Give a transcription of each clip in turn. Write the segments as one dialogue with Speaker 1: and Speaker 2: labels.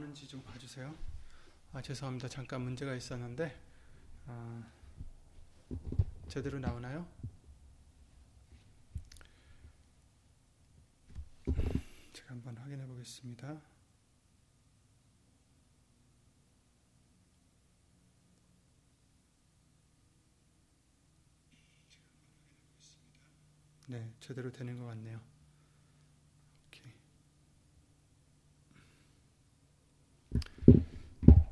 Speaker 1: 나오는지 좀 봐주세요. 아, 죄송합니다. 잠깐 문제가 있었는데 아, 제대로 나오나요? 제가 한번 확인해 보겠습니다. 네, 제대로 되는 것 같네요.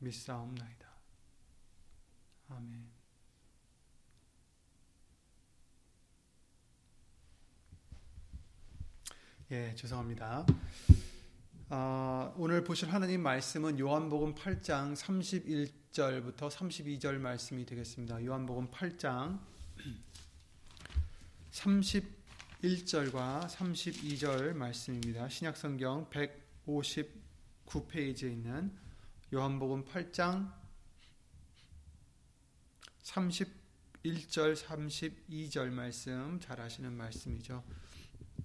Speaker 1: 믿사옵나이다. 아멘. 예, 죄송합니다. 어, 오늘 보실 하나님 말씀은 요한복음 8장 31절부터 32절 말씀이 되겠습니다. 요한복음 8장 31절과 32절 말씀입니다. 신약성경 159페이지에 있는 요한복음 8장 31절 32절 말씀 잘 아시는 말씀이죠.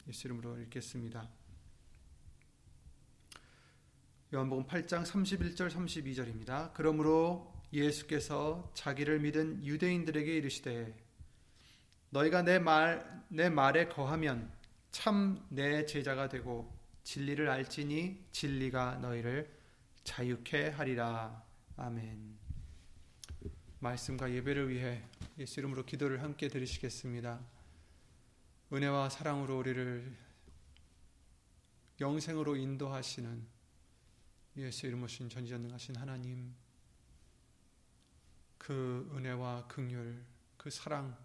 Speaker 1: 예수 이름으로 읽겠습니다. 요한복음 8장 31절 32절입니다. 그러므로 예수께서 자기를 믿은 유대인들에게 이르시되 너희가 내 말 내 말에 거하면 참 내 제자가 되고 진리를 알지니 진리가 너희를 자유케 하리라. 아멘. 말씀과 예배를 위해 예수 이름으로 기도를 함께 드리시겠습니다. 은혜와 사랑으로 우리를 영생으로 인도하시는 예수 이름 오신 전지전능하신 하나님 그 은혜와 긍휼 그 사랑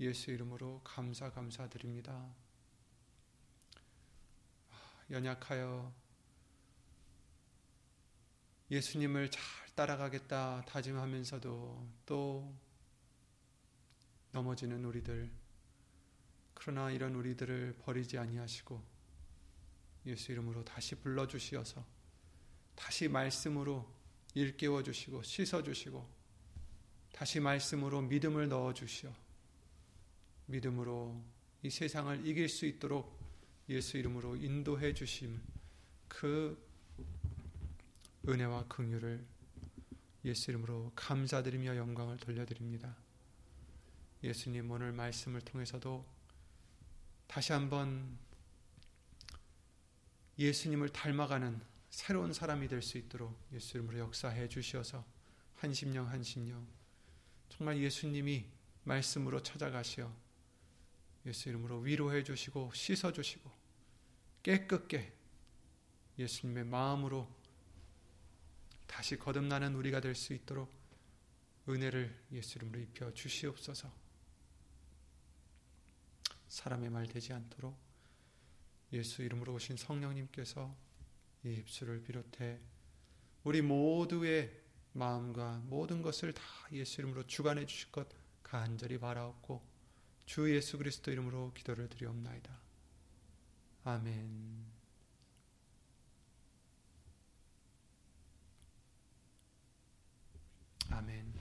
Speaker 1: 예수 이름으로 감사 감사드립니다. 연약하여 예수님을 잘 따라가겠다 다짐하면서도 또 넘어지는 우리들 그러나 이런 우리들을 버리지 아니하시고 예수 이름으로 다시 불러 주시어서 다시 말씀으로 일깨워 주시고 씻어 주시고 다시 말씀으로 믿음을 넣어 주시어 믿음으로 이 세상을 이길 수 있도록 예수 이름으로 인도해 주심. 그 은혜와 긍휼을 예수 이름으로 감사드리며 영광을 돌려드립니다. 예수님 오늘 말씀을 통해서도 다시 한번 예수님을 닮아가는 새로운 사람이 될 수 있도록 예수 이름으로 역사해 주시어서 한심령 한심령 정말 예수님이 말씀으로 찾아가시어 예수 이름으로 위로해 주시고 씻어 주시고 깨끗게 예수님의 마음으로 다시 거듭나는 우리가 될 수 있도록 은혜를 예수 이름으로 입혀 주시옵소서. 사람의 말 되지 않도록 예수 이름으로 오신 성령님께서 이 입술을 비롯해 우리 모두의 마음과 모든 것을 다 예수 이름으로 주관해 주실 것 간절히 바라옵고 주 예수 그리스도 이름으로 기도를 드리옵나이다. 아멘. 아멘.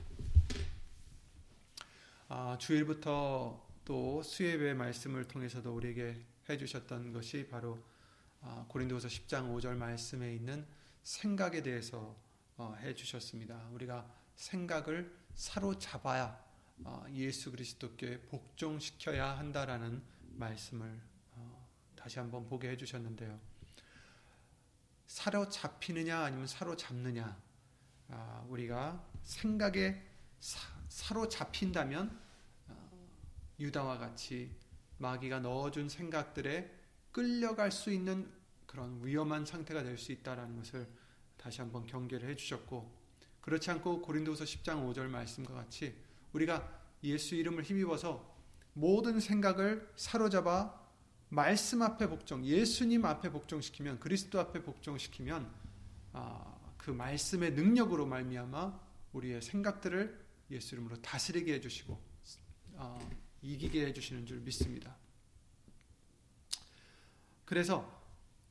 Speaker 1: 아, 주일부터 또 수예배 말씀을 통해서도 우리에게 해주셨던 것이 바로 아, 고린도서 10장 5절 말씀에 있는 생각에 대해서 어, 해주셨습니다. 우리가 생각을 사로잡아야 어, 예수 그리스도께 복종시켜야 한다라는 말씀을 어, 다시 한번 보게 해주셨는데요. 사로잡히느냐 아니면 사로잡느냐 아, 우리가 생각에 사 로잡힌다면 어, 유다와 같이 마귀가 넣어준 생각들에 끌려갈 수 있는 그런 위험한 상태가 될 수 있다라는 것을 다시 한번 경계를 해주셨고 그렇지 않고 고린도서 10장 5절 말씀과 같이 우리가 예수 이름을 힘입어서 모든 생각을 사로잡아 말씀 앞에 복종, 예수님 앞에 복종시키면 그리스도 앞에 복종시키면 아, 그 말씀의 능력으로 말미암아 우리의 생각들을 예수 이름으로 다스리게 해주시고 아, 이기게 해주시는 줄 믿습니다. 그래서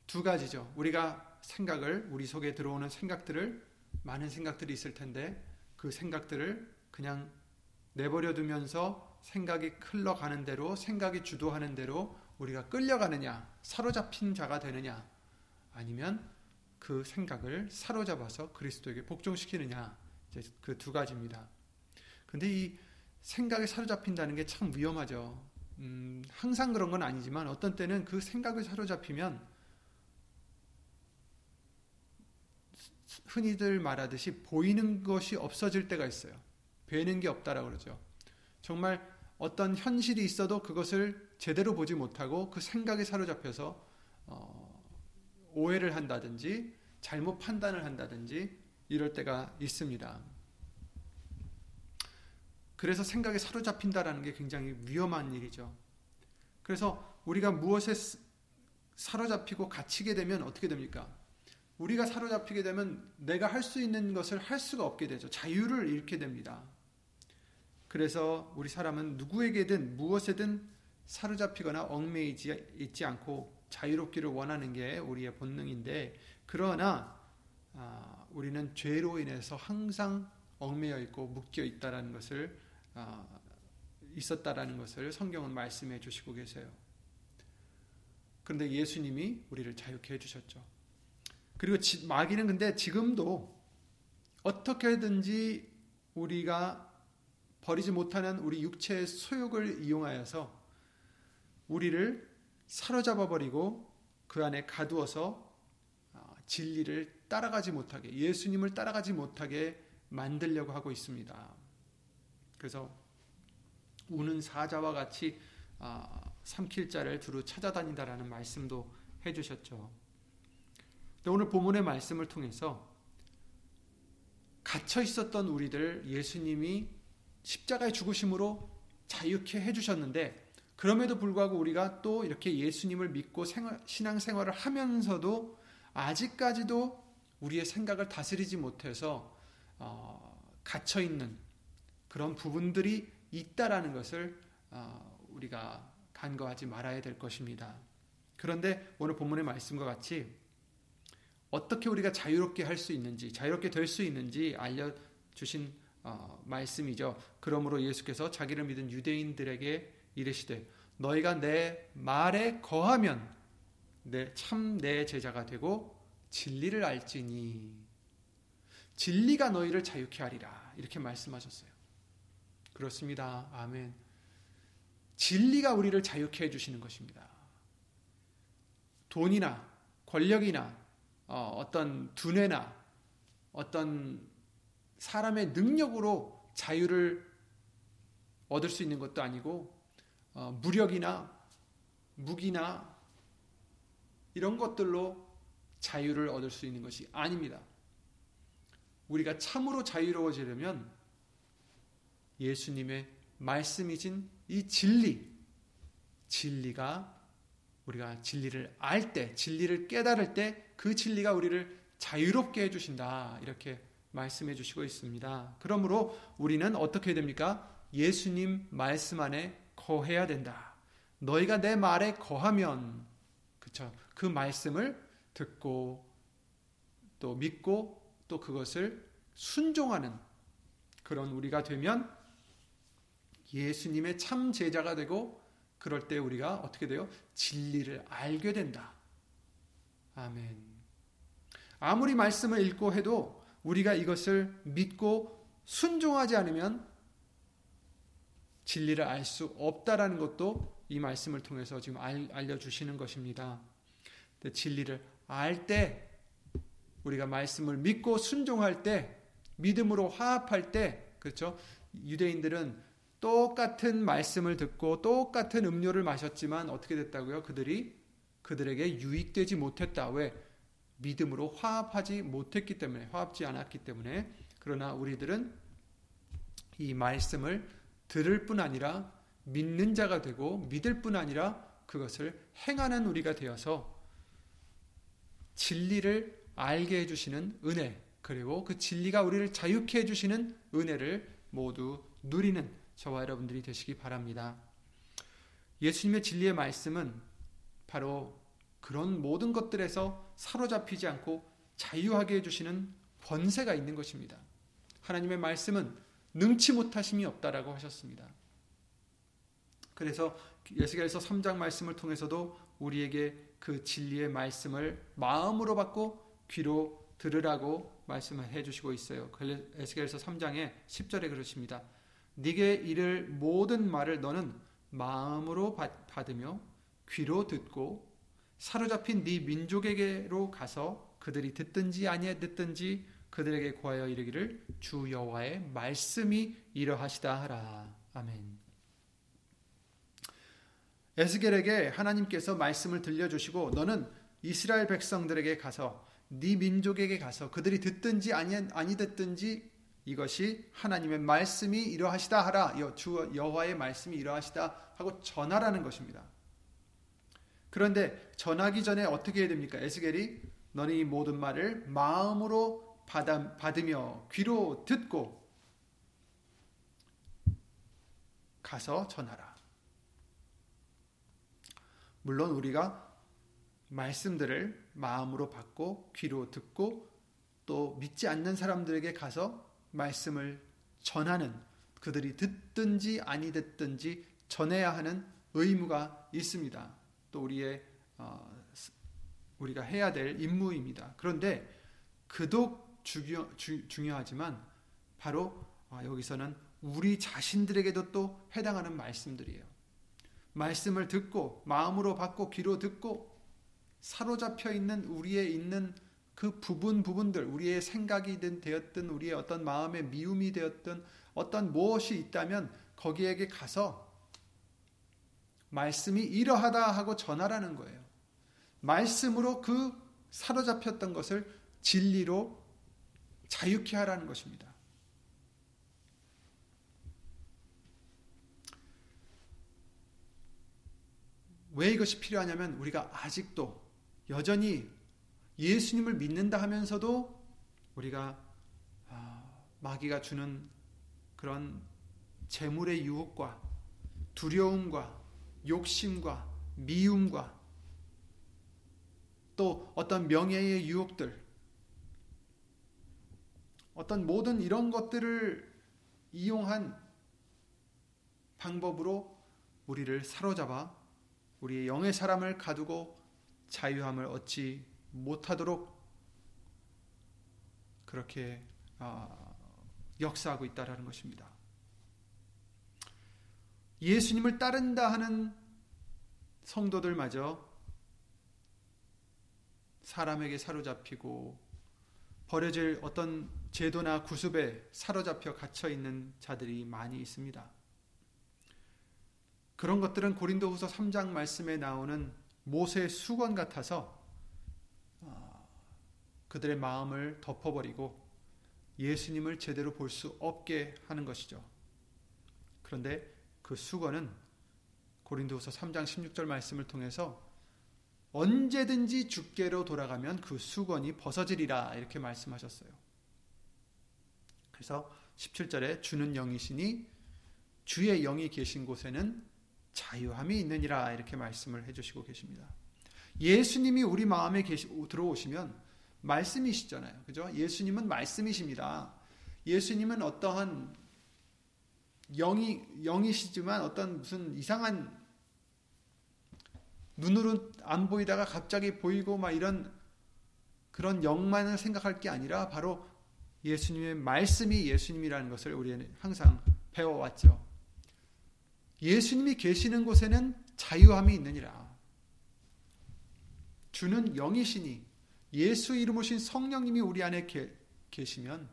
Speaker 1: 두 가지죠. 우리가 생각을 우리 속에 들어오는 생각들을 많은 생각들이 있을 텐데 그 생각들을 그냥 내버려 두면서 생각이 흘러가는 대로 생각이 주도하는 대로 우리가 끌려가느냐 사로잡힌 자가 되느냐 아니면 그 생각을 사로잡아서 그리스도에게 복종시키느냐 그 두 가지입니다. 근데 이 생각에 사로잡힌다는 게 참 위험하죠. 음, 항상 그런 건 아니지만 어떤 때는 그 생각을 사로잡히면 흔히들 말하듯이 보이는 것이 없어질 때가 있어요. 뵈는 게 없다라고 그러죠. 정말 어떤 현실이 있어도 그것을 제대로 보지 못하고 그 생각에 사로잡혀서 어, 오해를 한다든지 잘못 판단을 한다든지 이럴 때가 있습니다. 그래서 생각에 사로잡힌다라는 게 굉장히 위험한 일이죠. 그래서 우리가 무엇에 사로잡히고 갇히게 되면 어떻게 됩니까? 우리가 사로잡히게 되면 내가 할 수 있는 것을 할 수가 없게 되죠. 자유를 잃게 됩니다. 그래서 우리 사람은 누구에게든 무엇에든 사로잡히거나 얽매이지 있지 않고 자유롭기를 원하는 게 우리의 본능인데 그러나 아, 우리는 죄로 인해서 항상 얽매여 있고 묶여 있다라는 것을 아, 있었다라는 것을 성경은 말씀해 주시고 계세요. 그런데 예수님이 우리를 자유케 해 주셨죠. 그리고 지, 마귀는 근데 지금도 어떻게든지 우리가 버리지 못하는 우리 육체의 소욕을 이용하여서 우리를 사로잡아 버리고 그 안에 가두어서 아, 진리를 따라가지 못하게 예수님을 따라가지 못하게 만들려고 하고 있습니다. 그래서 우는 사자와 같이 아, 삼킬 자를 두루 찾아다닌다라는 말씀도 해주셨죠. 오늘 본문의 말씀을 통해서 갇혀 있었던 우리들 예수님이 십자가의 죽으심으로 자유케 해주셨는데 그럼에도 불구하고 우리가 또 이렇게 예수님을 믿고 생활, 신앙생활을 하면서도 아직까지도 우리의 생각을 다스리지 못해서 어, 갇혀 있는 그런 부분들이 있다라는 것을 어, 우리가 간과하지 말아야 될 것입니다. 그런데 오늘 본문의 말씀과 같이 어떻게 우리가 자유롭게 할 수 있는지, 자유롭게 될 수 있는지 알려주신 어, 말씀이죠. 그러므로 예수께서 자기를 믿은 유대인들에게 이르시되 너희가 내 말에 거하면 참내 제자가 되고 진리를 알지니 진리가 너희를 자유케 하리라 이렇게 말씀하셨어요. 그렇습니다. 아멘. 진리가 우리를 자유케 해주시는 것입니다. 돈이나 권력이나 어, 떤 두뇌나 어떤 사람의 능력으로 자유를 얻을 수 있는 것도 아니고 어, 무력이나 무기나 이런 것들로 자유를 얻을 수 있는 것이 아닙니다. 우리가 참으로 자유로워지려면 예수님의 말씀이신 이 진리, 진리가 우리가 진리를 알 때, 진리를 깨달을 때 그 진리가 우리를 자유롭게 해주신다. 이렇게 말씀해 주시고 있습니다. 그러므로 우리는 어떻게 됩니까? 예수님 말씀 안에 거해야 된다. 너희가 내 말에 거하면, 그쵸. 그 말씀을 듣고 또 믿고 또 그것을 순종하는 그런 우리가 되면 예수님의 참 제자가 되고 그럴 때 우리가 어떻게 돼요? 진리를 알게 된다. 아멘. 아무리 말씀을 읽고 해도 우리가 이것을 믿고 순종하지 않으면 진리를 알 수 없다라는 것도 이 말씀을 통해서 지금 알 려주시는 것입니다. 진리를 알 때, 우리가 말씀을 믿고 순종할 때, 믿음으로 화합할 때 그렇죠? 유대인들은 똑같은 말씀을 듣고 똑같은 음료를 마셨지만 어떻게 됐다고요? 그들이 그들에게 유익되지 못했다. 왜? 믿음으로 화합하지 못했기 때문에 화합지 않았기 때문에 그러나 우리들은 이 말씀을 들을 뿐 아니라 믿는 자가 되고 믿을 뿐 아니라 그것을 행하는 우리가 되어서 진리를 알게 해주시는 은혜 그리고 그 진리가 우리를 자유케 해주시는 은혜를 모두 누리는 저와 여러분들이 되시기 바랍니다. 예수님의 진리의 말씀은 바로 그런 모든 것들에서 사로잡히지 않고 자유하게 해주시는 권세가 있는 것입니다. 하나님의 말씀은 능치 못하심이 없다라고 하셨습니다. 그래서 예수께서 3장 말씀을 통해서도 우리에게 그 진리의 말씀을 마음으로 받고 귀로 들으라고 말씀을 해주시고 있어요. 에스겔서 3장에 10절에 그러십니다. 네게 이를 모든 말을 너는 마음으로 받으며 귀로 듣고 사로잡힌 네 민족에게로 가서 그들이 듣든지 아니 듣든지 그들에게 구하여 이르기를 주 여호와의 말씀이 이러하시다 하라. 아멘. 에스겔에게 하나님께서 말씀을 들려주시고 너는 이스라엘 백성들에게 가서 네 민족에게 가서 그들이 듣든지 아니, 아니 듣든지 이것이 하나님의 말씀이 이러하시다 하라. 주 여호와의 말씀이 이러하시다 하고 전하라는 것입니다. 그런데 전하기 전에 어떻게 해야 됩니까? 에스겔이 너는 이 모든 말을 마음으로 받아, 받으며 귀로 듣고 가서 전하라. 물론 우리가 말씀들을 마음으로 받고 귀로 듣고 또 믿지 않는 사람들에게 가서 말씀을 전하는 그들이 듣든지 아니 듣든지 전해야 하는 의무가 있습니다. 또 우리의 어, 우리가 해야 될 임무입니다. 그런데 그도 중요, 주, 중요하지만 바로 어, 여기서는 우리 자신들에게도 또 해당하는 말씀들이에요. 말씀을 듣고 마음으로 받고 귀로 듣고 사로잡혀 있는 우리의 있는 그 부분 부분들 우리의 생각이 되었든 우리의 어떤 마음의 미움이 되었든 어떤 무엇이 있다면 거기에게 가서 말씀이 이러하다 하고 전하라는 거예요. 말씀으로 그 사로잡혔던 것을 진리로 자유케 하라는 것입니다. 왜 이것이 필요하냐면 우리가 아직도 여전히 예수님을 믿는다 하면서도 우리가 아, 마귀가 주는 그런 재물의 유혹과 두려움과 욕심과 미움과 또 어떤 명예의 유혹들, 어떤 모든 이런 것들을 이용한 방법으로 우리를 사로잡아 우리의 영의 사람을 가두고 자유함을 얻지 못하도록 그렇게 아, 역사하고 있다라는 것입니다. 예수님을 따른다 하는 성도들마저 사람에게 사로잡히고 버려질 어떤 제도나 구습에 사로잡혀 갇혀 있는 자들이 많이 있습니다. 그런 것들은 고린도후서 3장 말씀에 나오는 모세의 수건 같아서 어, 그들의 마음을 덮어버리고 예수님을 제대로 볼 수 없게 하는 것이죠. 그런데 그 수건은 고린도후서 3장 16절 말씀을 통해서 언제든지 주께로 돌아가면 그 수건이 벗어지리라 이렇게 말씀하셨어요. 그래서 17절에 주는 영이시니 주의 영이 계신 곳에는 자유함이 있느니라 이렇게 말씀을 해주시고 계십니다. 예수님이 우리 마음에 계시, 들어오시면 말씀이시잖아요. 그죠? 예수님은 말씀이십니다. 예수님은 어떠한 영이 영이시지만 어떤 무슨 이상한 눈으로 안 보이다가 갑자기 보이고 막 이런 그런 영만을 생각할 게 아니라 바로 예수님의 말씀이 예수님이라는 것을 우리는 항상 배워왔죠. 예수님이 계시는 곳에는 자유함이 있느니라. 주는 영이시니 예수 이름 오신 성령님이 우리 안에 계시면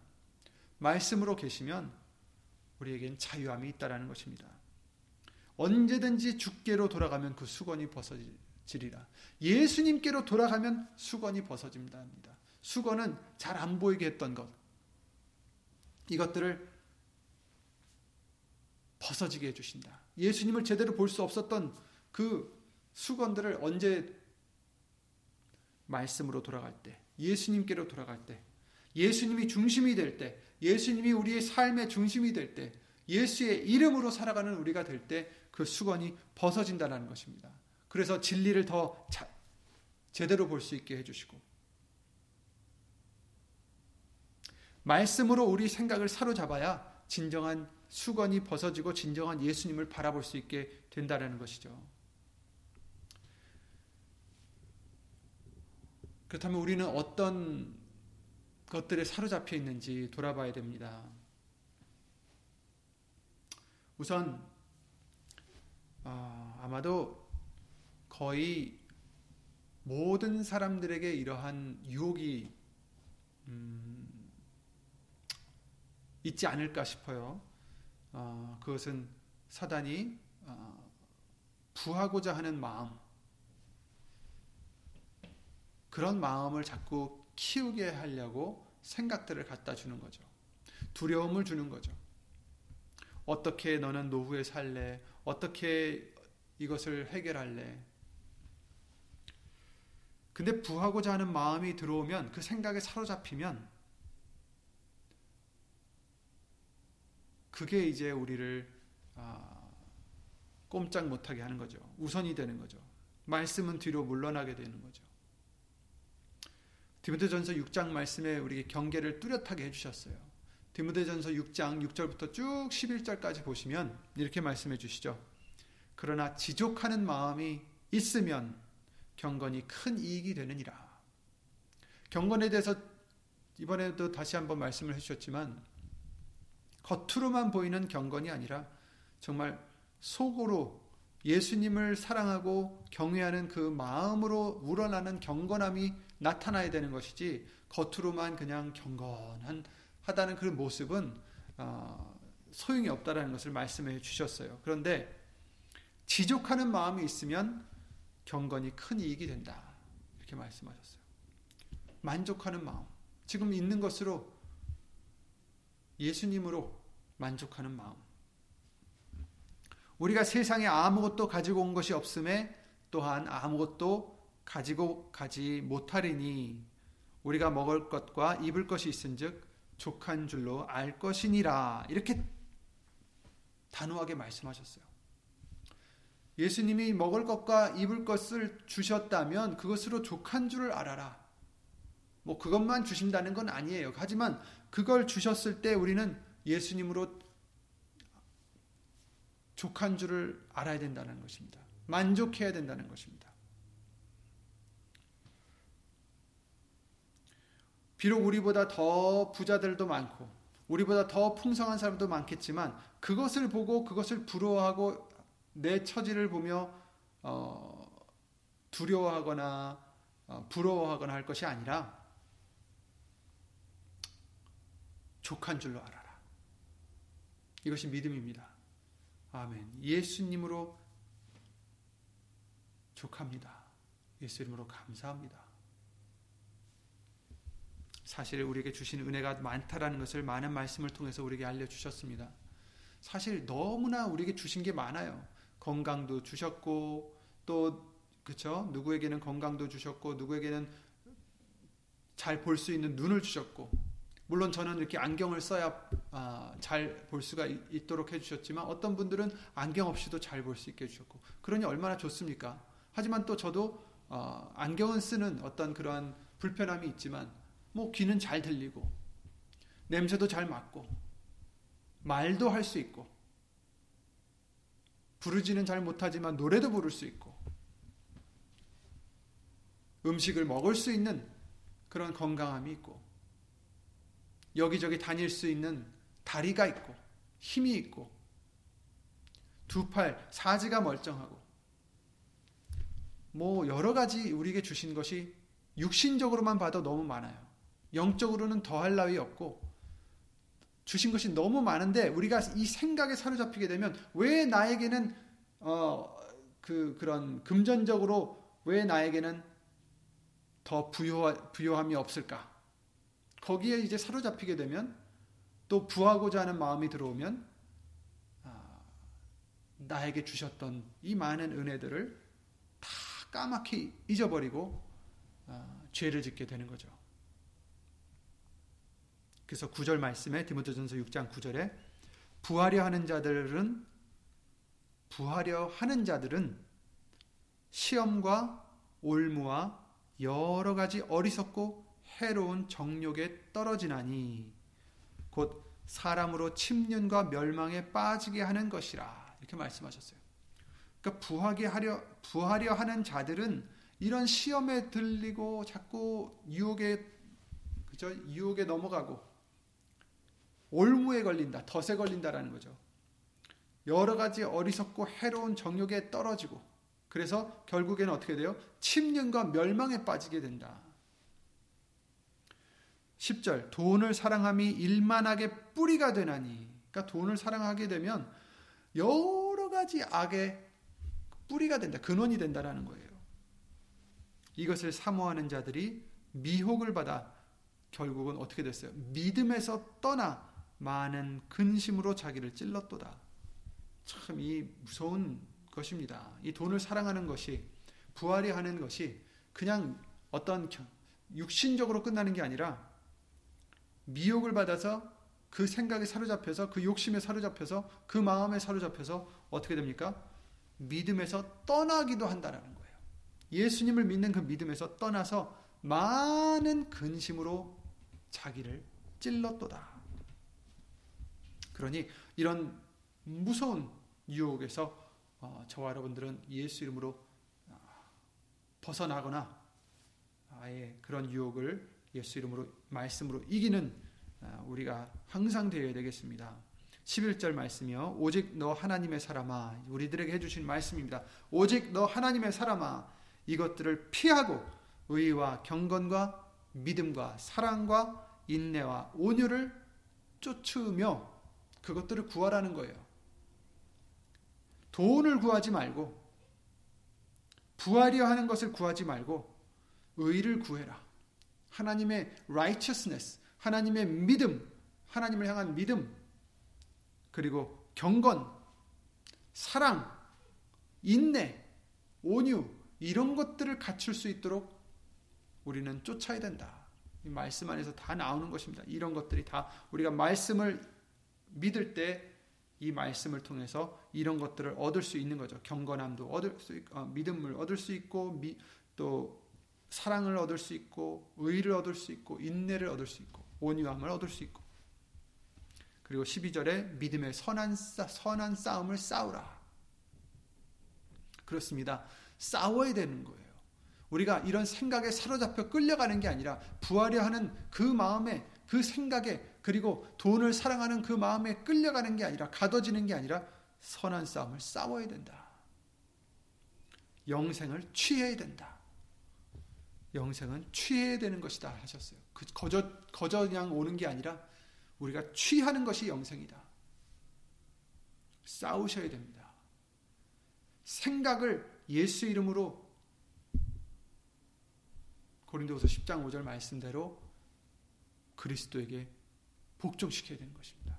Speaker 1: 말씀으로 계시면 우리에겐 자유함이 있다라는 것입니다. 언제든지 주께로 돌아가면 그 수건이 벗어지리라. 예수님께로 돌아가면 수건이 벗어진답니다. 수건은 잘 안 보이게 했던 것. 이것들을 벗어지게 해주신다. 예수님을 제대로 볼 수 없었던 그 수건들을 언제 말씀으로 돌아갈 때, 예수님께로 돌아갈 때, 예수님이 중심이 될 때, 예수님이 우리의 삶의 중심이 될 때, 예수의 이름으로 살아가는 우리가 될 때 그 수건이 벗어진다는 것입니다. 그래서 진리를 더 자, 제대로 볼 수 있게 해주시고 말씀으로 우리 생각을 사로잡아야 진정한 수건이 벗어지고 진정한 예수님을 바라볼 수 있게 된다는 것이죠. 그렇다면 우리는 어떤 것들에 사로잡혀 있는지 돌아봐야 됩니다. 우선 어, 아마도 거의 모든 사람들에게 이러한 유혹이 음, 있지 않을까 싶어요. 어, 그것은 사단이 어, 부하고자 하는 마음, 그런 마음을 자꾸 키우게 하려고 생각들을 갖다 주는 거죠. 두려움을 주는 거죠. 어떻게 너는 노후에 살래? 어떻게 이것을 해결할래? 근데 부하고자 하는 마음이 들어오면 그 생각에 사로잡히면 그게 이제 우리를 아, 꼼짝 못하게 하는 거죠. 우선이 되는 거죠. 말씀은 뒤로 물러나게 되는 거죠. 디모데전서 6장 말씀에 우리 경계를 뚜렷하게 해주셨어요. 디모데전서 6장 6절부터 쭉 11절까지 보시면 이렇게 말씀해 주시죠. 그러나 지족하는 마음이 있으면 경건이 큰 이익이 되느니라. 경건에 대해서 이번에도 다시 한번 말씀을 해주셨지만 겉으로만 보이는 경건이 아니라 정말 속으로 예수님을 사랑하고 경외하는 그 마음으로 우러나는 경건함이 나타나야 되는 것이지 겉으로만 그냥 경건한 하다는 그 모습은 어, 소용이 없다라는 것을 말씀해 주셨어요. 그런데 지족하는 마음이 있으면 경건이 큰 이익이 된다. 이렇게 말씀하셨어요. 만족하는 마음. 지금 있는 것으로 예수님으로 만족하는 마음. 우리가 세상에 아무것도 가지고 온 것이 없음에 또한 아무것도 가지고 가지 못하리니 우리가 먹을 것과 입을 것이 있은즉 족한 줄로 알 것이니라 이렇게 단호하게 말씀하셨어요. 예수님이 먹을 것과 입을 것을 주셨다면 그것으로 족한 줄을 알아라. 뭐 그것만 주신다는 건 아니에요. 하지만 그걸 주셨을 때 우리는 예수님으로 족한 줄을 알아야 된다는 것입니다. 만족해야 된다는 것입니다. 비록 우리보다 더 부자들도 많고 우리보다 더 풍성한 사람도 많겠지만 그것을 보고 그것을 부러워하고 내 처지를 보며 어, 두려워하거나 어, 부러워하거나 할 것이 아니라 족한 줄로 알아라. 이것이 믿음입니다. 아멘. 예수님으로 족합니다. 예수 이름으로 감사합니다. 사실 우리에게 주신 은혜가 많다라는 것을 많은 말씀을 통해서 우리에게 알려주셨습니다. 사실 너무나 우리에게 주신 게 많아요. 건강도 주셨고 또 그쵸 누구에게는 건강도 주셨고 누구에게는 잘 볼 수 있는 눈을 주셨고 물론 저는 이렇게 안경을 써야 아, 잘볼 수가 있도록 해주셨지만 어떤 분들은 안경 없이도 잘 볼 수 있게 해주셨고 그러니 얼마나 좋습니까? 하지만 또 저도 어, 안경은 쓰는 어떤 그러한 불편함이 있지만 뭐 귀는 잘 들리고 냄새도 잘 맡고 말도 할 수 있고 부르지는 잘 못하지만 노래도 부를 수 있고 음식을 먹을 수 있는 그런 건강함이 있고 여기저기 다닐 수 있는 다리가 있고 힘이 있고 두 팔 사지가 멀쩡하고 뭐 여러 가지 우리에게 주신 것이 육신적으로만 봐도 너무 많아요. 영적으로는 더할 나위 없고 주신 것이 너무 많은데 우리가 이 생각에 사로잡히게 되면 왜 나에게는 어, 그 그런 금전적으로 왜 나에게는 더 부여 부여함이 없을까? 거기에 이제 사로잡히게 되면 또 부하고자 하는 마음이 들어오면 아, 나에게 주셨던 이 많은 은혜들을 다 까맣게 잊어버리고 아, 죄를 짓게 되는 거죠. 그래서 9절 말씀에 디모데전서 6장 9절에 부하려 하는 자들은 부하려 하는 자들은 시험과 올무와 여러 가지 어리석고 해로운 정욕에 떨어지나니 곧 사람으로 침륜과 멸망에 빠지게 하는 것이라 이렇게 말씀하셨어요. 그러니까 부하게 하려 부하려 하는 자들은 이런 시험에 들리고 자꾸 유혹에 그죠 유혹에 넘어가고 올무에 걸린다, 덫에 걸린다라는 거죠. 여러 가지 어리석고 해로운 정욕에 떨어지고 그래서 결국에는 어떻게 돼요? 침륜과 멸망에 빠지게 된다. 10절 돈을 사랑함이 일만하게 뿌리가 되나니 그러니까 돈을 사랑하게 되면 여러 가지 악의 뿌리가 된다. 근원이 된다라는 거예요. 이것을 사모하는 자들이 미혹을 받아 결국은 어떻게 됐어요? 믿음에서 떠나 많은 근심으로 자기를 찔렀도다. 참 이 무서운 것입니다. 이 돈을 사랑하는 것이 부활이 하는 것이 그냥 어떤 육신적으로 끝나는 게 아니라 미혹을 받아서 그 생각에 사로잡혀서 그 욕심에 사로잡혀서 그 마음에 사로잡혀서 어떻게 됩니까? 믿음에서 떠나기도 한다라는 거예요. 예수님을 믿는 그 믿음에서 떠나서 많은 근심으로 자기를 찔렀도다. 그러니 이런 무서운 유혹에서 어, 저와 여러분들은 예수 이름으로 어, 벗어나거나 아예 그런 유혹을 예수 이름으로 말씀으로 이기는 어, 우리가 항상 되어야 되겠습니다. 11절 말씀이요. 오직 너 하나님의 사람아. 우리들에게 해주신 말씀입니다. 오직 너 하나님의 사람아. 이것들을 피하고 의와 경건과 믿음과 사랑과 인내와 온유를 쫓으며 그것들을 구하라는 거예요. 돈을 구하지 말고 부하려 하는 것을 구하지 말고 의를 구해라. 하나님의 righteousness, 하나님의 믿음, 하나님을 향한 믿음, 그리고 경건, 사랑, 인내, 온유 이런 것들을 갖출 수 있도록 우리는 쫓아야 된다. 이 말씀 안에서 다 나오는 것입니다. 이런 것들이 다 우리가 말씀을 믿을 때 이 말씀을 통해서 이런 것들을 얻을 수 있는 거죠. 경건함도 얻을 수 있고, 어, 믿음을 얻을 수 있고, 미, 또 사랑을 얻을 수 있고, 의를 얻을 수 있고, 인내를 얻을 수 있고, 온유함을 얻을 수 있고. 그리고 12절에 믿음의 선한, 선한 싸움을 싸우라. 그렇습니다. 싸워야 되는 거예요. 우리가 이런 생각에 사로잡혀 끌려가는 게 아니라 부하려 하는 그 마음에 그 생각에 그리고 돈을 사랑하는 그 마음에 끌려가는 게 아니라 가둬지는 게 아니라 선한 싸움을 싸워야 된다. 영생을 취해야 된다. 영생은 취해야 되는 것이다 하셨어요. 그 거저 거저 그냥 오는 게 아니라 우리가 취하는 것이 영생이다. 싸우셔야 됩니다. 생각을 예수 이름으로 고린도후서 10장 5절 말씀대로 그리스도에게 복종시켜야 되는 것입니다.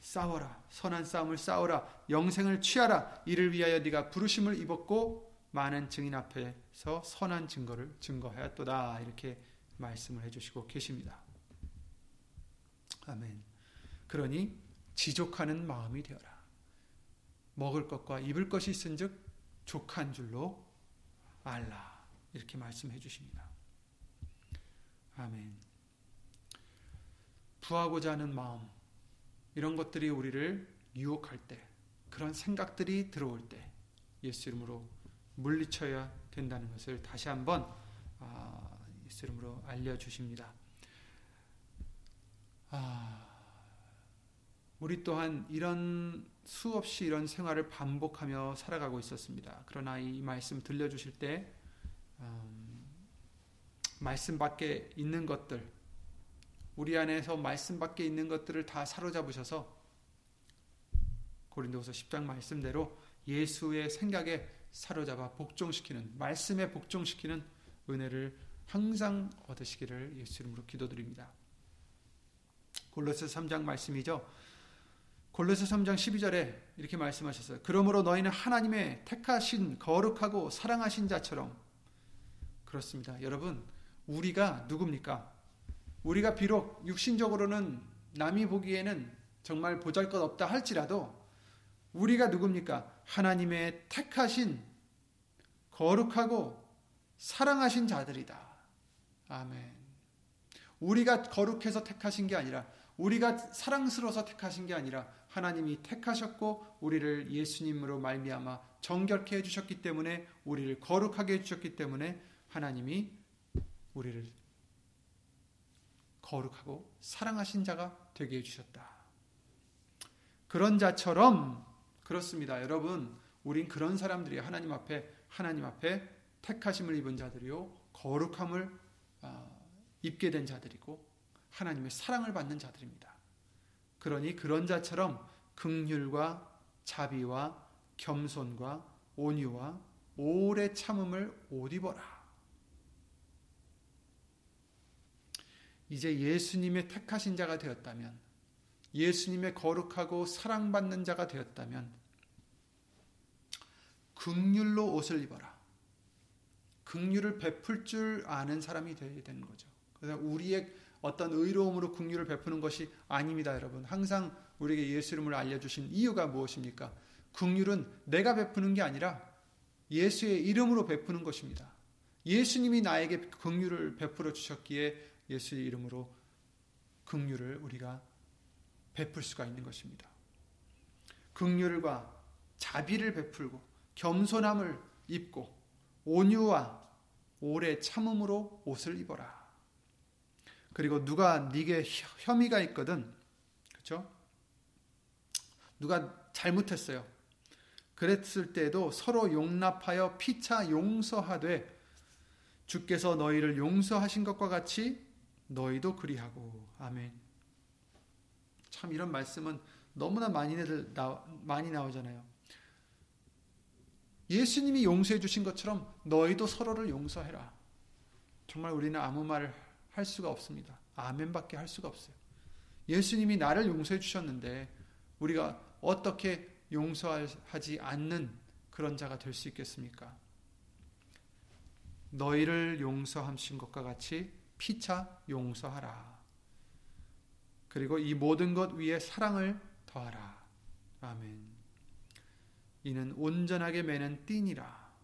Speaker 1: 싸워라. 선한 싸움을 싸워라. 영생을 취하라. 이를 위하여 네가 부르심을 입었고 많은 증인 앞에서 선한 증거를 증거하였도다. 이렇게 말씀을 해 주시고 계십니다. 아멘. 그러니 지족하는 마음이 되어라. 먹을 것과 입을 것이 있은즉 족한 줄로 알라. 이렇게 말씀해 주십니다. 아멘. 부하고자 하는 마음, 이런 것들이 우리를 유혹할 때, 그런 생각들이 들어올 때, 예수 이름으로 물리쳐야 된다는 것을 다시 한번 아, 이름으로 알려주십니다. 아, 우리 또한 이런 수없이 이런 생활을 반복하며 살아가고 있었습니다. 그러나 이 말씀 들려주실 때 음, 말씀 밖에 있는 것들 우리 안에서 말씀 밖에 있는 것들을 다 사로잡으셔서 고린도서 10장 말씀대로 예수의 생각에 사로잡아 복종시키는 말씀에 복종시키는 은혜를 항상 얻으시기를 예수 이름으로 기도드립니다. 골로새 3장 말씀이죠. 골로새 3장 12절에 이렇게 말씀하셨어요. 그러므로 너희는 하나님의 택하신 거룩하고 사랑하신 자처럼 그렇습니다. 여러분, 우리가 누굽니까? 우리가 비록 육신적으로는 남이 보기에는 정말 보잘것 없다 할지라도 우리가 누굽니까? 하나님의 택하신 거룩하고 사랑하신 자들이다. 아멘. 우리가 거룩해서 택하신 게 아니라 우리가 사랑스러워서 택하신 게 아니라 하나님이 택하셨고 우리를 예수님으로 말미암아 정결케 해 주셨기 때문에 우리를 거룩하게 해 주셨기 때문에 하나님이 우리를 거룩하고 사랑하신 자가 되게 해 주셨다. 그런 자처럼 그렇습니다. 여러분, 우린 그런 사람들이 하나님 앞에 하나님 앞에 택하심을 입은 자들이요 거룩함을 어, 입게 된 자들이고 하나님의 사랑을 받는 자들입니다. 그러니 그런 자처럼 극률과 자비와 겸손과 온유와 오래 참음을 옷 입어라. 이제 예수님의 택하신 자가 되었다면 예수님의 거룩하고 사랑받는 자가 되었다면 극률로 옷을 입어라. 극률을 베풀 줄 아는 사람이 되어야 되는 거죠. 그래서 우리의 어떤 의로움으로 극률을 베푸는 것이 아닙니다, 여러분. 항상 우리에게 예수 이름을 알려주신 이유가 무엇입니까? 극률은 내가 베푸는 게 아니라 예수의 이름으로 베푸는 것입니다. 예수님이 나에게 극률을 베풀어 주셨기에 예수의 이름으로 극률을 우리가 베풀 수가 있는 것입니다. 극률과 자비를 베풀고 겸손함을 입고 온유와 오래 참음으로 옷을 입어라. 그리고 누가 네게 혐의가 있거든, 그렇죠? 누가 잘못했어요. 그랬을 때도 서로 용납하여 피차 용서하되 주께서 너희를 용서하신 것과 같이 너희도 그리하고 아멘. 참 이런 말씀은 너무나 많이 나, 많이 나오잖아요. 예수님이 용서해 주신 것처럼 너희도 서로를 용서해라. 정말 우리는 아무 말을 할 수가 없습니다. 아멘밖에 할 수가 없어요. 예수님이 나를 용서해 주셨는데 우리가 어떻게 용서하지 않는 그런 자가 될 수 있겠습니까? 너희를 용서하신 것과 같이 피차 용서하라. 그리고 이 모든 것 위에 사랑을 더하라. 아멘. 이는 온전하게 매는 띠니라.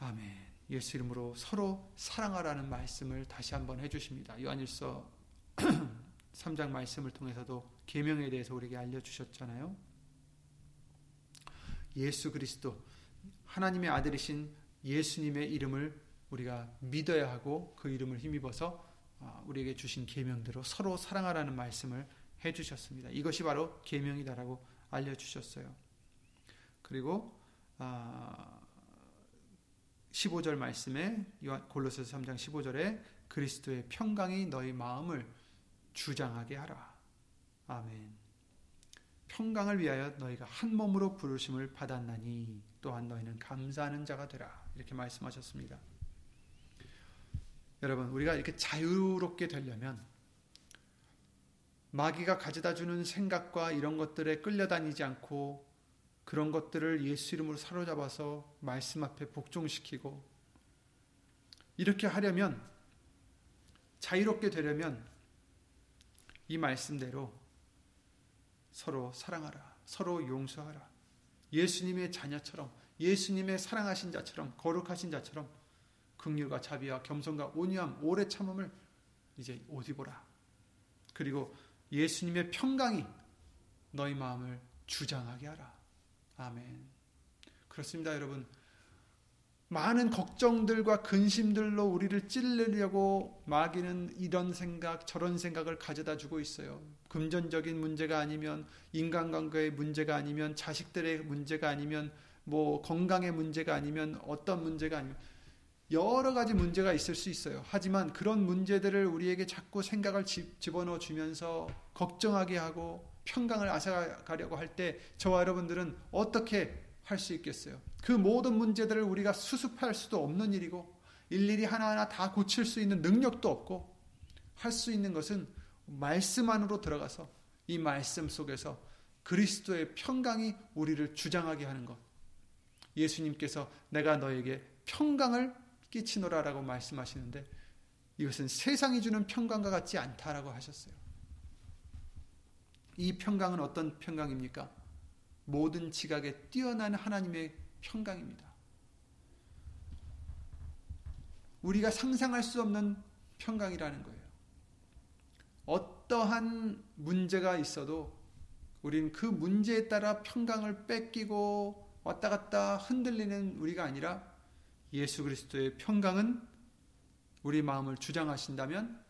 Speaker 1: 아멘. 예수 이름으로 서로 사랑하라는 말씀을 다시 한번 해주십니다. 요한일서 3장 말씀을 통해서도 계명에 대해서 우리에게 알려주셨잖아요. 예수 그리스도 하나님의 아들이신 예수님의 이름을 우리가 믿어야 하고 그 이름을 힘입어서 아, 우리에게 주신 계명대로 서로 사랑하라는 말씀을 해 주셨습니다. 이것이 바로 계명이다라고 알려 주셨어요. 그리고 15절 아, 말씀에 골로새서 3장 15절에 그리스도의 평강이 너희 마음을 주장하게 하라. 아멘. 평강을 위하여 너희가 한 몸으로 부르심을 받았나니 또한 너희는 감사하는 자가 되라. 이렇게 말씀하셨습니다. 여러분, 우리가 이렇게 자유롭게 되려면 마귀가 가져다 주는 생각과 이런 것들에 끌려다니지 않고 그런 것들을 예수 이름으로 사로잡아서 말씀 앞에 복종시키고 이렇게 하려면 자유롭게 되려면 이 말씀대로 서로 사랑하라. 서로 용서하라. 예수님의 자녀처럼 예수님의 사랑하신 자처럼 거룩하신 자처럼 긍휼과 자비와 겸손과 온유함 오래 참음을 이제 옷 입어라. 그리고 예수님의 평강이 너희 마음을 주장하게 하라. 아멘. 그렇습니다, 여러분. 많은 걱정들과 근심들로 우리를 찔르려고 마귀는 이런 생각, 저런 생각을 가져다 주고 있어요. 금전적인 문제가 아니면 인간관계의 문제가 아니면 자식들의 문제가 아니면 뭐 건강의 문제가 아니면 어떤 문제가 아니면 여러 가지 문제가 있을 수 있어요. 하지만 그런 문제들을 우리에게 자꾸 생각을 집어넣어 주면서 걱정하게 하고 평강을 앗아가려고 할 때 저와 여러분들은 어떻게 할 수 있겠어요? 그 모든 문제들을 우리가 수습할 수도 없는 일이고 일일이 하나하나 다 고칠 수 있는 능력도 없고 할 수 있는 것은 말씀 안으로 들어가서 이 말씀 속에서 그리스도의 평강이 우리를 주장하게 하는 것. 예수님께서 내가 너에게 평강을 끼치노라라고 말씀하시는데 이것은 세상이 주는 평강과 같지 않다라고 하셨어요. 이 평강은 어떤 평강입니까? 모든 지각에 뛰어난 하나님의 평강입니다. 우리가 상상할 수 없는 평강이라는 거예요. 어떠한 문제가 있어도 우리는 그 문제에 따라 평강을 뺏기고 왔다 갔다 흔들리는 우리가 아니라 예수 그리스도의 평강은 우리 마음을 주장하신다면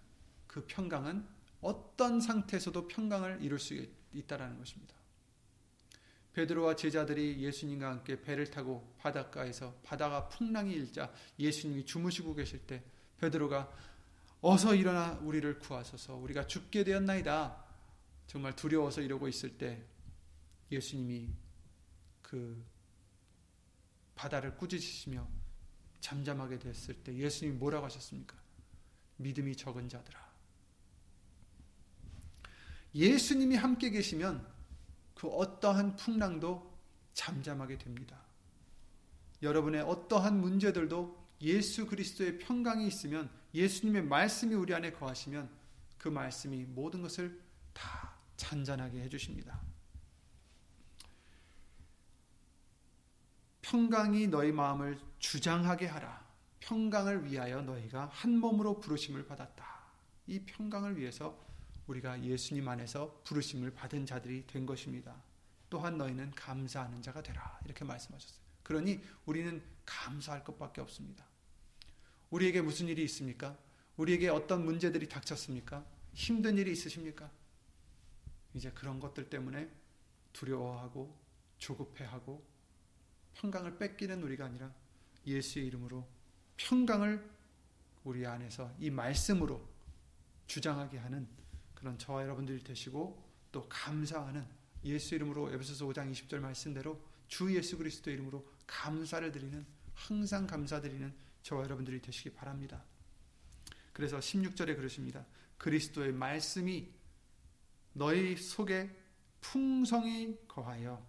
Speaker 1: 그 평강은 어떤 상태에서도 평강을 이룰 수 있다라는 것입니다. 베드로와 제자들이 예수님과 함께 배를 타고 바닷가에서 바다가 풍랑이 일자 예수님이 주무시고 계실 때 베드로가 어서 일어나 우리를 구하소서 우리가 죽게 되었나이다 정말 두려워서 이러고 있을 때 예수님이 그 바다를 꾸짖으시며 잠잠하게 됐을 때 예수님이 뭐라고 하셨습니까? 믿음이 적은 자들아. 예수님이 함께 계시면 그 어떠한 풍랑도 잠잠하게 됩니다. 여러분의 어떠한 문제들도 예수 그리스도의 평강이 있으면 예수님의 말씀이 우리 안에 거하시면 그 말씀이 모든 것을 다 잔잔하게 해주십니다. 평강이 너희 마음을 주장하게 하라. 평강을 위하여 너희가 한 몸으로 부르심을 받았다. 이 평강을 위해서 우리가 예수님 안에서 부르심을 받은 자들이 된 것입니다. 또한 너희는 감사하는 자가 되라. 이렇게 말씀하셨어요. 그러니 우리는 감사할 것밖에 없습니다. 우리에게 무슨 일이 있습니까? 우리에게 어떤 문제들이 닥쳤습니까? 힘든 일이 있으십니까? 이제 그런 것들 때문에 두려워하고 조급해하고 평강을 뺏기는 우리가 아니라 예수의 이름으로 평강을 우리 안에서 이 말씀으로 주장하게 하는 그런 저와 여러분들이 되시고 또 감사하는 예수 이름으로 에베소서 5장 20절 말씀대로 주 예수 그리스도 이름으로 감사를 드리는 항상 감사드리는 저와 여러분들이 되시기 바랍니다. 그래서 16절에 그러십니다. 그리스도의 말씀이 너희 속에 풍성히 거하여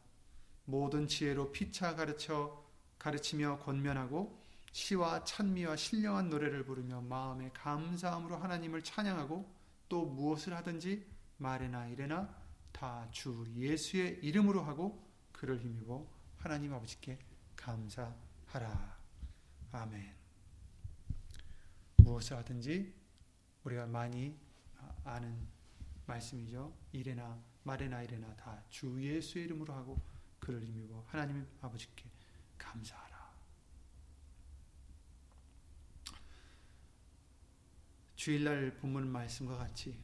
Speaker 1: 모든 지혜로 피차 가르쳐 가르치며 권면하고 시와 찬미와 신령한 노래를 부르며 마음에 감사함으로 하나님을 찬양하고 또 무엇을 하든지 말이나 이래나 다 주 예수의 이름으로 하고 그를 힘입어 하나님 아버지께 감사하라. 아멘. 무엇을 하든지 우리가 많이 아는 말씀이죠. 이래나 말이나 이래나 다 주 예수의 이름으로 하고 그를 힘입어 하나님 아버지께 감사하라. 주일날 본문 말씀과 같이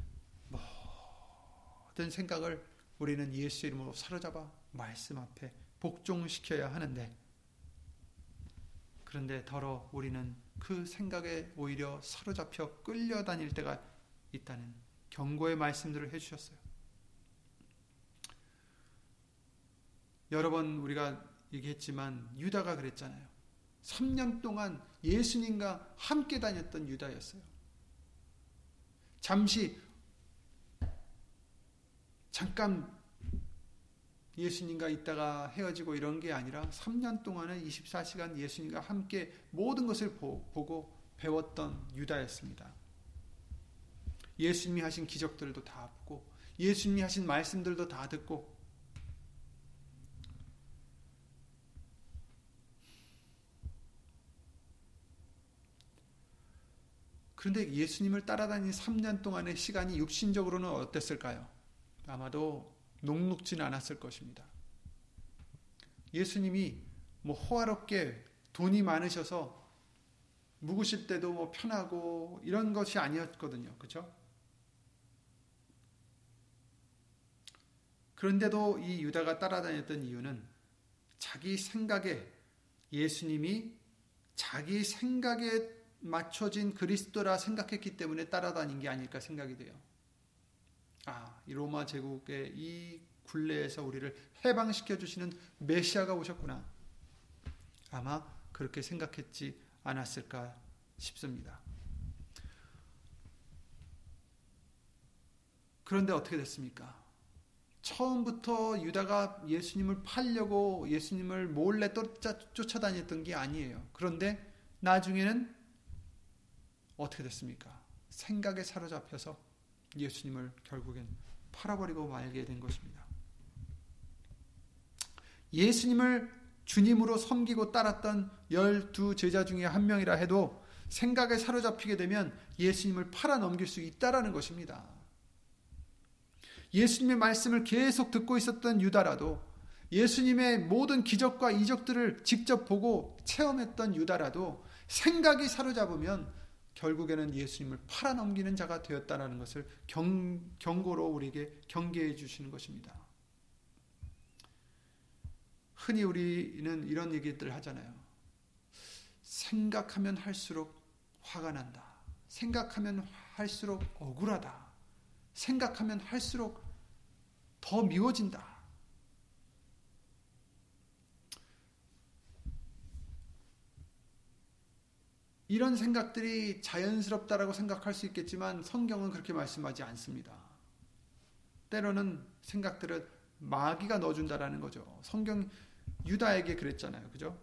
Speaker 1: 모든 생각을 우리는 예수 이름으로 사로잡아 말씀 앞에 복종시켜야 하는데 그런데 더러 우리는 그 생각에 오히려 사로잡혀 끌려다닐 때가 있다는 경고의 말씀들을 해주셨어요. 여러 번 우리가 얘기했지만 유다가 그랬잖아요. 3년 동안 예수님과 함께 다녔던 유다였어요. 잠시 잠깐 예수님과 있다가 헤어지고 이런 게 아니라 3년 동안은 24시간 예수님과 함께 모든 것을 보고 배웠던 유다였습니다. 예수님이 하신 기적들도 다 보고 예수님이 하신 말씀들도 다 듣고 그런데 예수님을 따라다닌 3년 동안의 시간이 육신적으로는 어땠을까요? 아마도 녹록지는 않았을 것입니다. 예수님이 뭐 호화롭게 돈이 많으셔서 묵으실 때도 뭐 편하고 이런 것이 아니었거든요. 그렇죠? 그런데도 이 유다가 따라다녔던 이유는 자기 생각에 예수님이 자기 생각에 맞춰진 그리스도라 생각했기 때문에 따라다닌 게 아닐까 생각이 돼요. 아, 이 로마 제국의 이 굴레에서 우리를 해방시켜 주시는 메시아가 오셨구나. 아마 그렇게 생각했지 않았을까 싶습니다. 그런데 어떻게 됐습니까? 처음부터 유다가 예수님을 팔려고 예수님을 몰래 쫓아, 쫓아다녔던 게 아니에요. 그런데 나중에는 어떻게 됐습니까? 생각에 사로잡혀서 예수님을 결국엔 팔아버리고 말게 된 것입니다. 예수님을 주님으로 섬기고 따랐던 열두 제자 중에 한 명이라 해도 생각에 사로잡히게 되면 예수님을 팔아 넘길 수 있다라는 것입니다. 예수님의 말씀을 계속 듣고 있었던 유다라도 예수님의 모든 기적과 이적들을 직접 보고 체험했던 유다라도 생각이 사로잡으면 결국에는 예수님을 팔아넘기는 자가 되었다는 것을 경, 경고로 우리에게 경계해 주시는 것입니다. 흔히 우리는 이런 얘기들 하잖아요. 생각하면 할수록 화가 난다. 생각하면 할수록 억울하다. 생각하면 할수록 더 미워진다. 이런 생각들이 자연스럽다라고 생각할 수 있겠지만 성경은 그렇게 말씀하지 않습니다. 때로는 생각들을 마귀가 넣어준다라는 거죠. 성경 유다에게 그랬잖아요. 그죠?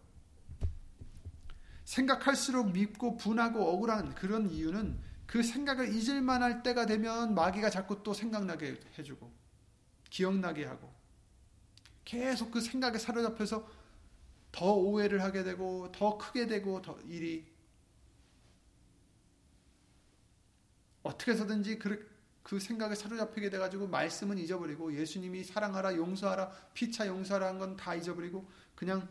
Speaker 1: 생각할수록 밉고 분하고 억울한 그런 이유는 그 생각을 잊을만 할 때가 되면 마귀가 자꾸 또 생각나게 해주고 기억나게 하고 계속 그 생각에 사로잡혀서 더 오해를 하게 되고 더 크게 되고 더 일이 어떻게 해서든지 그, 그 생각에 사로잡히게 돼가지고 말씀은 잊어버리고 예수님이 사랑하라 용서하라 피차 용서하라 건다 잊어버리고 그냥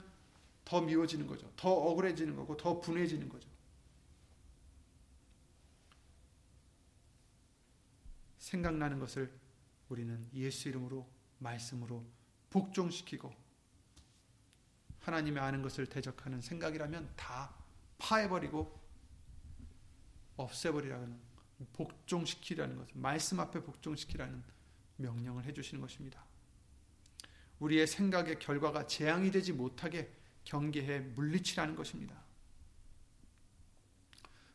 Speaker 1: 더 미워지는 거죠. 더 억울해지는 거고 더 분해지는 거죠. 생각나는 것을 우리는 예수 이름으로 말씀으로 복종시키고 하나님의 아는 것을 대적하는 생각이라면 다 파해버리고 없애버리라는 복종시키라는 것, 말씀 앞에 복종시키라는 명령을 해주시는 것입니다. 우리의 생각의 결과가 재앙이 되지 못하게 경계해 물리치라는 것입니다.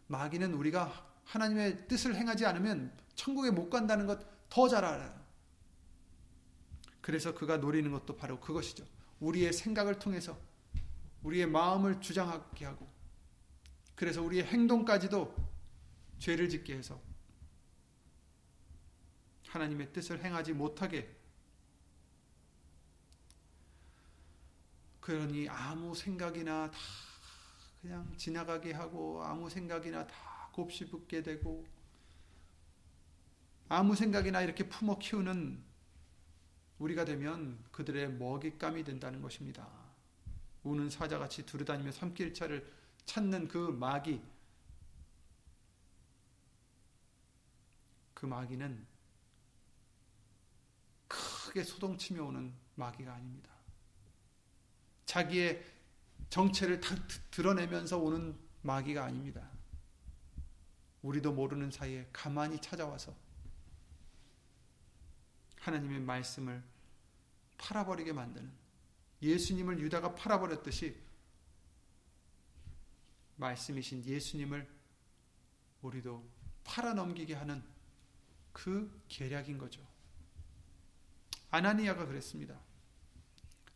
Speaker 1: 마귀는 우리가 하나님의 뜻을 행하지 않으면 천국에 못 간다는 것 더 잘 알아요. 그래서 그가 노리는 것도 바로 그것이죠. 우리의 생각을 통해서 우리의 마음을 주장하게 하고 그래서 우리의 행동까지도 죄를 짓게 해서 하나님의 뜻을 행하지 못하게 그러니 아무 생각이나 다 그냥 지나가게 하고 아무 생각이나 다 곱씹게 이 되고 아무 생각이나 이렇게 품어 키우는 우리가 되면 그들의 먹잇감이 된다는 것입니다. 우는 사자같이 두루다니며 삼킬 차를 찾는 그 마귀 그 마귀는 크게 소동치며 오는 마귀가 아닙니다. 자기의 정체를 다 드러내면서 오는 마귀가 아닙니다. 우리도 모르는 사이에 가만히 찾아와서 하나님의 말씀을 팔아버리게 만드는 예수님을 유다가 팔아버렸듯이 말씀이신 예수님을 우리도 팔아넘기게 하는 그 계략인 거죠. 아나니아가 그랬습니다.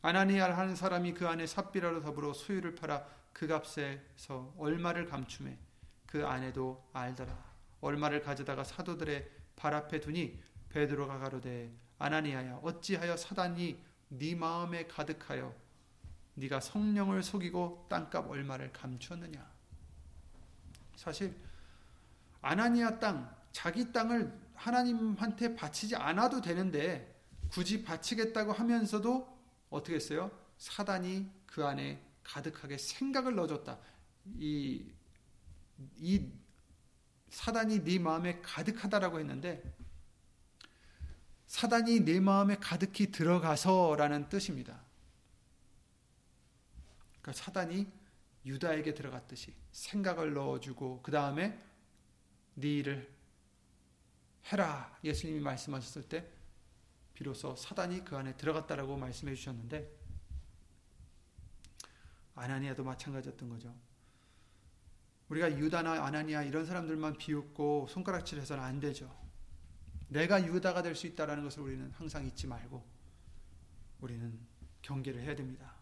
Speaker 1: 아나니아 하는 사람이 그 안에 삽비라로 더불어 소유를 팔아 그 값에서 얼마를 감춤해 그 아내도 알더라. 얼마를 가져다가 사도들의 발 앞에 두니 베드로가 가로되 아나니아야 어찌하여 사단이 네 마음에 가득하여 네가 성령을 속이고 땅값 얼마를 감추었느냐. 사실 아나니아 땅 자기 땅을 하나님한테 바치지 않아도 되는데 굳이 바치겠다고 하면서도 어떻게 했어요? 사단이 그 안에 가득하게 생각을 넣어줬다. 이, 이 사단이 네 마음에 가득하다라고 했는데 사단이 네 마음에 가득히 들어가서라는 뜻입니다. 그러니까 사단이 유다에게 들어갔듯이 생각을 넣어주고 그 다음에 네 일을 해라 예수님이 말씀하셨을 때 비로소 사단이 그 안에 들어갔다라고 말씀해 주셨는데 아나니아도 마찬가지였던 거죠. 우리가 유다나 아나니아 이런 사람들만 비웃고 손가락질해서는 안 되죠. 내가 유다가 될 수 있다라는 것을 우리는 항상 잊지 말고 우리는 경계를 해야 됩니다.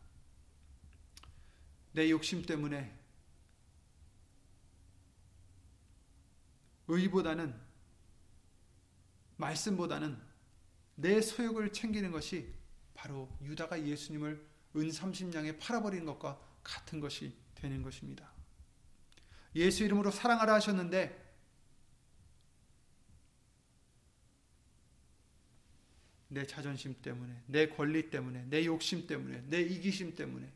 Speaker 1: 내 욕심 때문에 의보다는 말씀보다는 내 소욕을 챙기는 것이 바로 유다가 예수님을 은 30냥에 팔아버리는 것과 같은 것이 되는 것입니다. 예수 이름으로 사랑하라 하셨는데 내 자존심 때문에, 내 권리 때문에, 내 욕심 때문에, 내 이기심 때문에,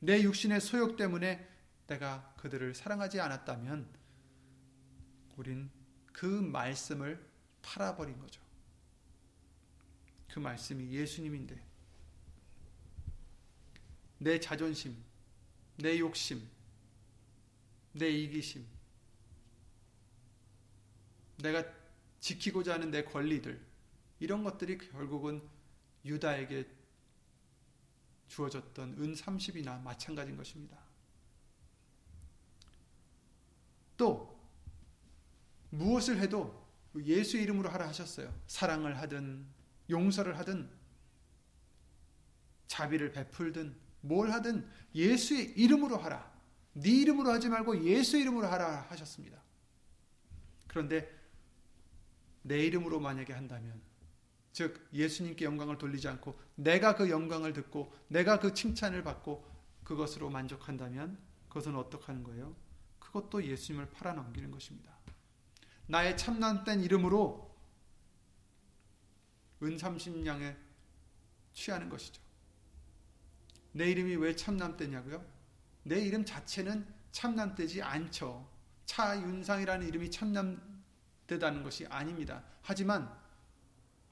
Speaker 1: 내 육신의 소욕 때문에 내가 그들을 사랑하지 않았다면 우린 그 말씀을 팔아버린 거죠. 그 말씀이 예수님인데 내 자존심, 내 욕심, 내 이기심, 내가 지키고자 하는 내 권리들, 이런 것들이 결국은 유다에게 주어졌던 은 30이나 마찬가지인 것입니다. 또, 무엇을 해도 예수 이름으로 하라 하셨어요. 사랑을 하든, 용서를 하든, 자비를 베풀든, 뭘 하든 예수의 이름으로 하라. 네 이름으로 하지 말고 예수 이름으로 하라 하셨습니다. 그런데 내 이름으로 만약에 한다면 즉 예수님께 영광을 돌리지 않고 내가 그 영광을 듣고 내가 그 칭찬을 받고 그것으로 만족한다면 그것은 어떻게 하는 거예요? 그것도 예수님을 팔아넘기는 것입니다. 나의 참남된 이름으로 은 30냥에 취하는 것이죠. 내 이름이 왜 참남대냐고요? 내 이름 자체는 참남되지 않죠. 차윤상이라는 이름이 참남되다는 것이 아닙니다. 하지만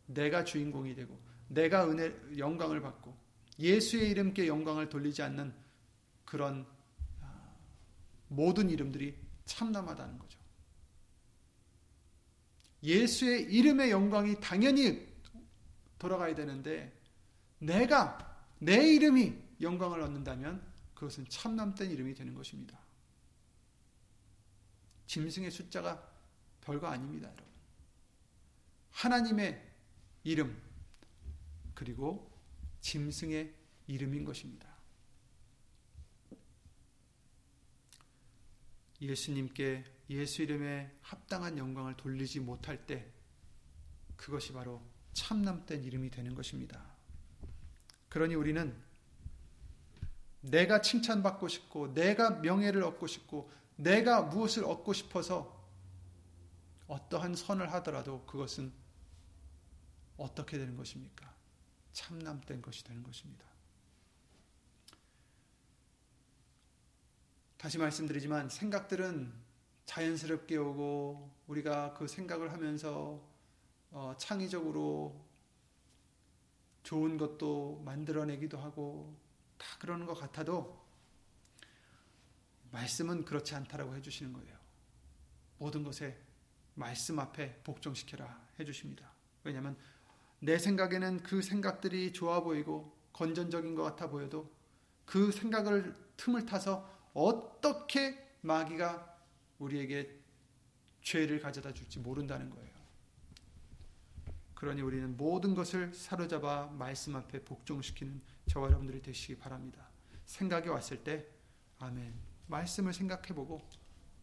Speaker 1: 내가 주인공이 되고 내가 은혜 영광을 받고 예수의 이름께 영광을 돌리지 않는 그런 아, 모든 이름들이 참남하다는 거죠. 예수의 이름의 영광이 당연히 돌아가야 되는데 내가 내 이름이 영광을 얻는다면 그것은 참남된 이름이 되는 것입니다. 짐승의 숫자가 별거 아닙니다, 여러분. 하나님의 이름, 그리고 짐승의 이름인 것입니다. 예수님께 예수 이름에 합당한 영광을 돌리지 못할 때 그것이 바로 참남된 이름이 되는 것입니다. 그러니 우리는 내가 칭찬받고 싶고, 내가 명예를 얻고 싶고, 내가 무엇을 얻고 싶어서 어떠한 선을 하더라도 그것은 어떻게 되는 것입니까? 참남된 것이 되는 것입니다. 다시 말씀드리지만 생각들은 자연스럽게 오고 우리가 그 생각을 하면서 어, 창의적으로 좋은 것도 만들어내기도 하고 다 그러는 것 같아도 말씀은 그렇지 않다라고 해주시는 거예요. 모든 것에 말씀 앞에 복종시켜라 해주십니다. 왜냐하면 내 생각에는 그 생각들이 좋아 보이고 건전적인 것 같아 보여도 그 생각을 틈을 타서 어떻게 마귀가 우리에게 죄를 가져다 줄지 모른다는 거예요. 그러니 우리는 모든 것을 사로잡아 말씀 앞에 복종시키는 저와 여러분들이 되시기 바랍니다. 생각이 왔을 때 아멘. 말씀을 생각해 보고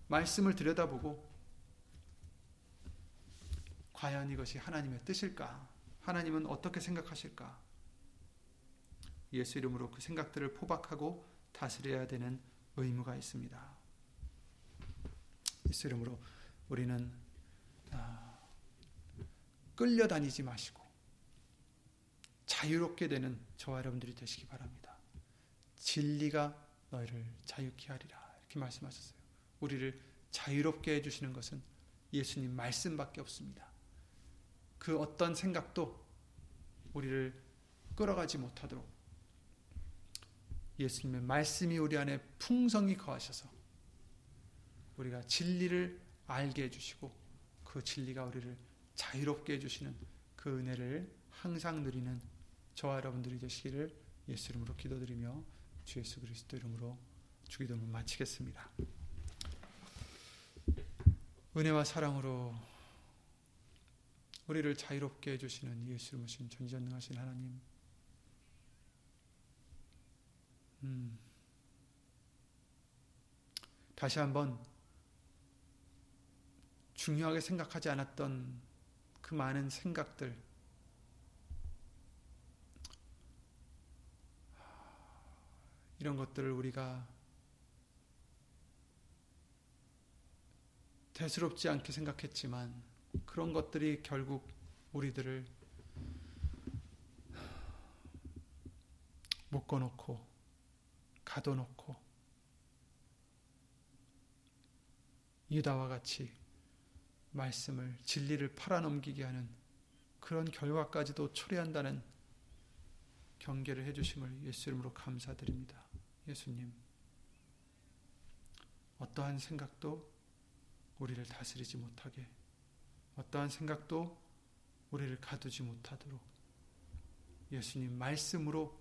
Speaker 1: 말씀을 들여다보고 과연 이것이 하나님의 뜻일까? 하나님은 어떻게 생각하실까? 예수 이름으로 그 생각들을 포박하고 다스려야 되는 의무가 있습니다. 예수 이름으로 우리는 아, 끌려다니지 마시고 자유롭게 되는 저와 여러분들이 되시기 바랍니다. 진리가 너희를 자유케 하리라. 이렇게 말씀하셨어요. 우리를 자유롭게 해주시는 것은 예수님 말씀밖에 없습니다. 그 어떤 생각도 우리를 끌어가지 못하도록 예수님의 말씀이 우리 안에 풍성히 거하셔서 우리가 진리를 알게 해주시고 그 진리가 우리를 자유롭게 해주시는 그 은혜를 항상 누리는 저와 여러분들이 되시기를 예수 이름으로 기도드리며 주 예수 그리스도 이름으로 주기도를 마치겠습니다. 은혜와 사랑으로 우리를 자유롭게 해주시는 예수 이름으신 전지전능하신 하나님 음, 다시 한번 중요하게 생각하지 않았던 그 많은 생각들. 이런 것들을 우리가 대수롭지 않게 생각했지만 그런 것들이 결국 우리들을 묶어놓고 가둬놓고 유다와 같이 말씀을 진리를 팔아넘기게 하는 그런 결과까지도 초래한다는 경계를 해주심을 예수 이름으로 감사드립니다. 예수님 어떠한 생각도 우리를 다스리지 못하게 어떠한 생각도 우리를 가두지 못하도록 예수님 말씀으로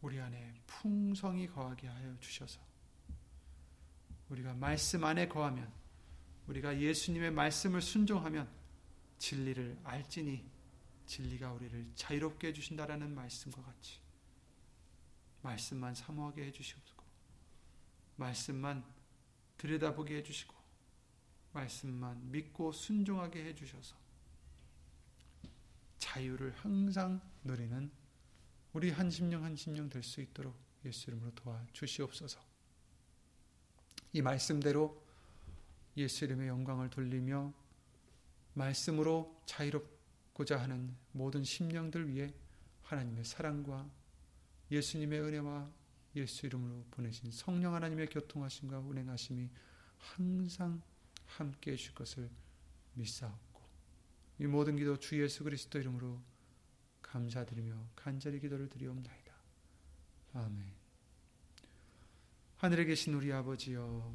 Speaker 1: 우리 안에 풍성히 거하게 하여 주셔서 우리가 말씀 안에 거하면 우리가 예수님의 말씀을 순종하면 진리를 알지니 진리가 우리를 자유롭게 해주신다라는 말씀과 같이 말씀만 사모하게 해주시옵고 말씀만 들여다보게 해주시고 말씀만 믿고 순종하게 해주셔서 자유를 항상 누리는 우리 한심령 한심령 될 수 있도록 예수 이름으로 도와 주시옵소서. 이 말씀대로 예수 이름의 영광을 돌리며 말씀으로 자유롭고자 하는 모든 심령들 위해 하나님의 사랑과 예수님의 은혜와 예수 이름으로 보내신 성령 하나님의 교통하심과 운행하심이 항상 함께 해줄 것을 믿사옵고 이 모든 기도 주 예수 그리스도 이름으로 감사드리며 간절히 기도를 드리옵나이다. 아멘. 하늘에 계신 우리 아버지여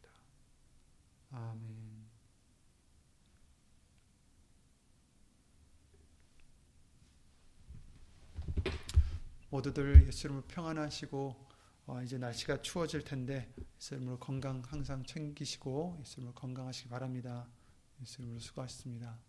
Speaker 1: 아멘 모두들 예수님을 평안하시고 어, 이제 날씨가 추워질 텐데 예수님으로 건강 항상 챙기시고 예수님으로 건강하시기 바랍니다. 예수님으로 수고하셨습니다.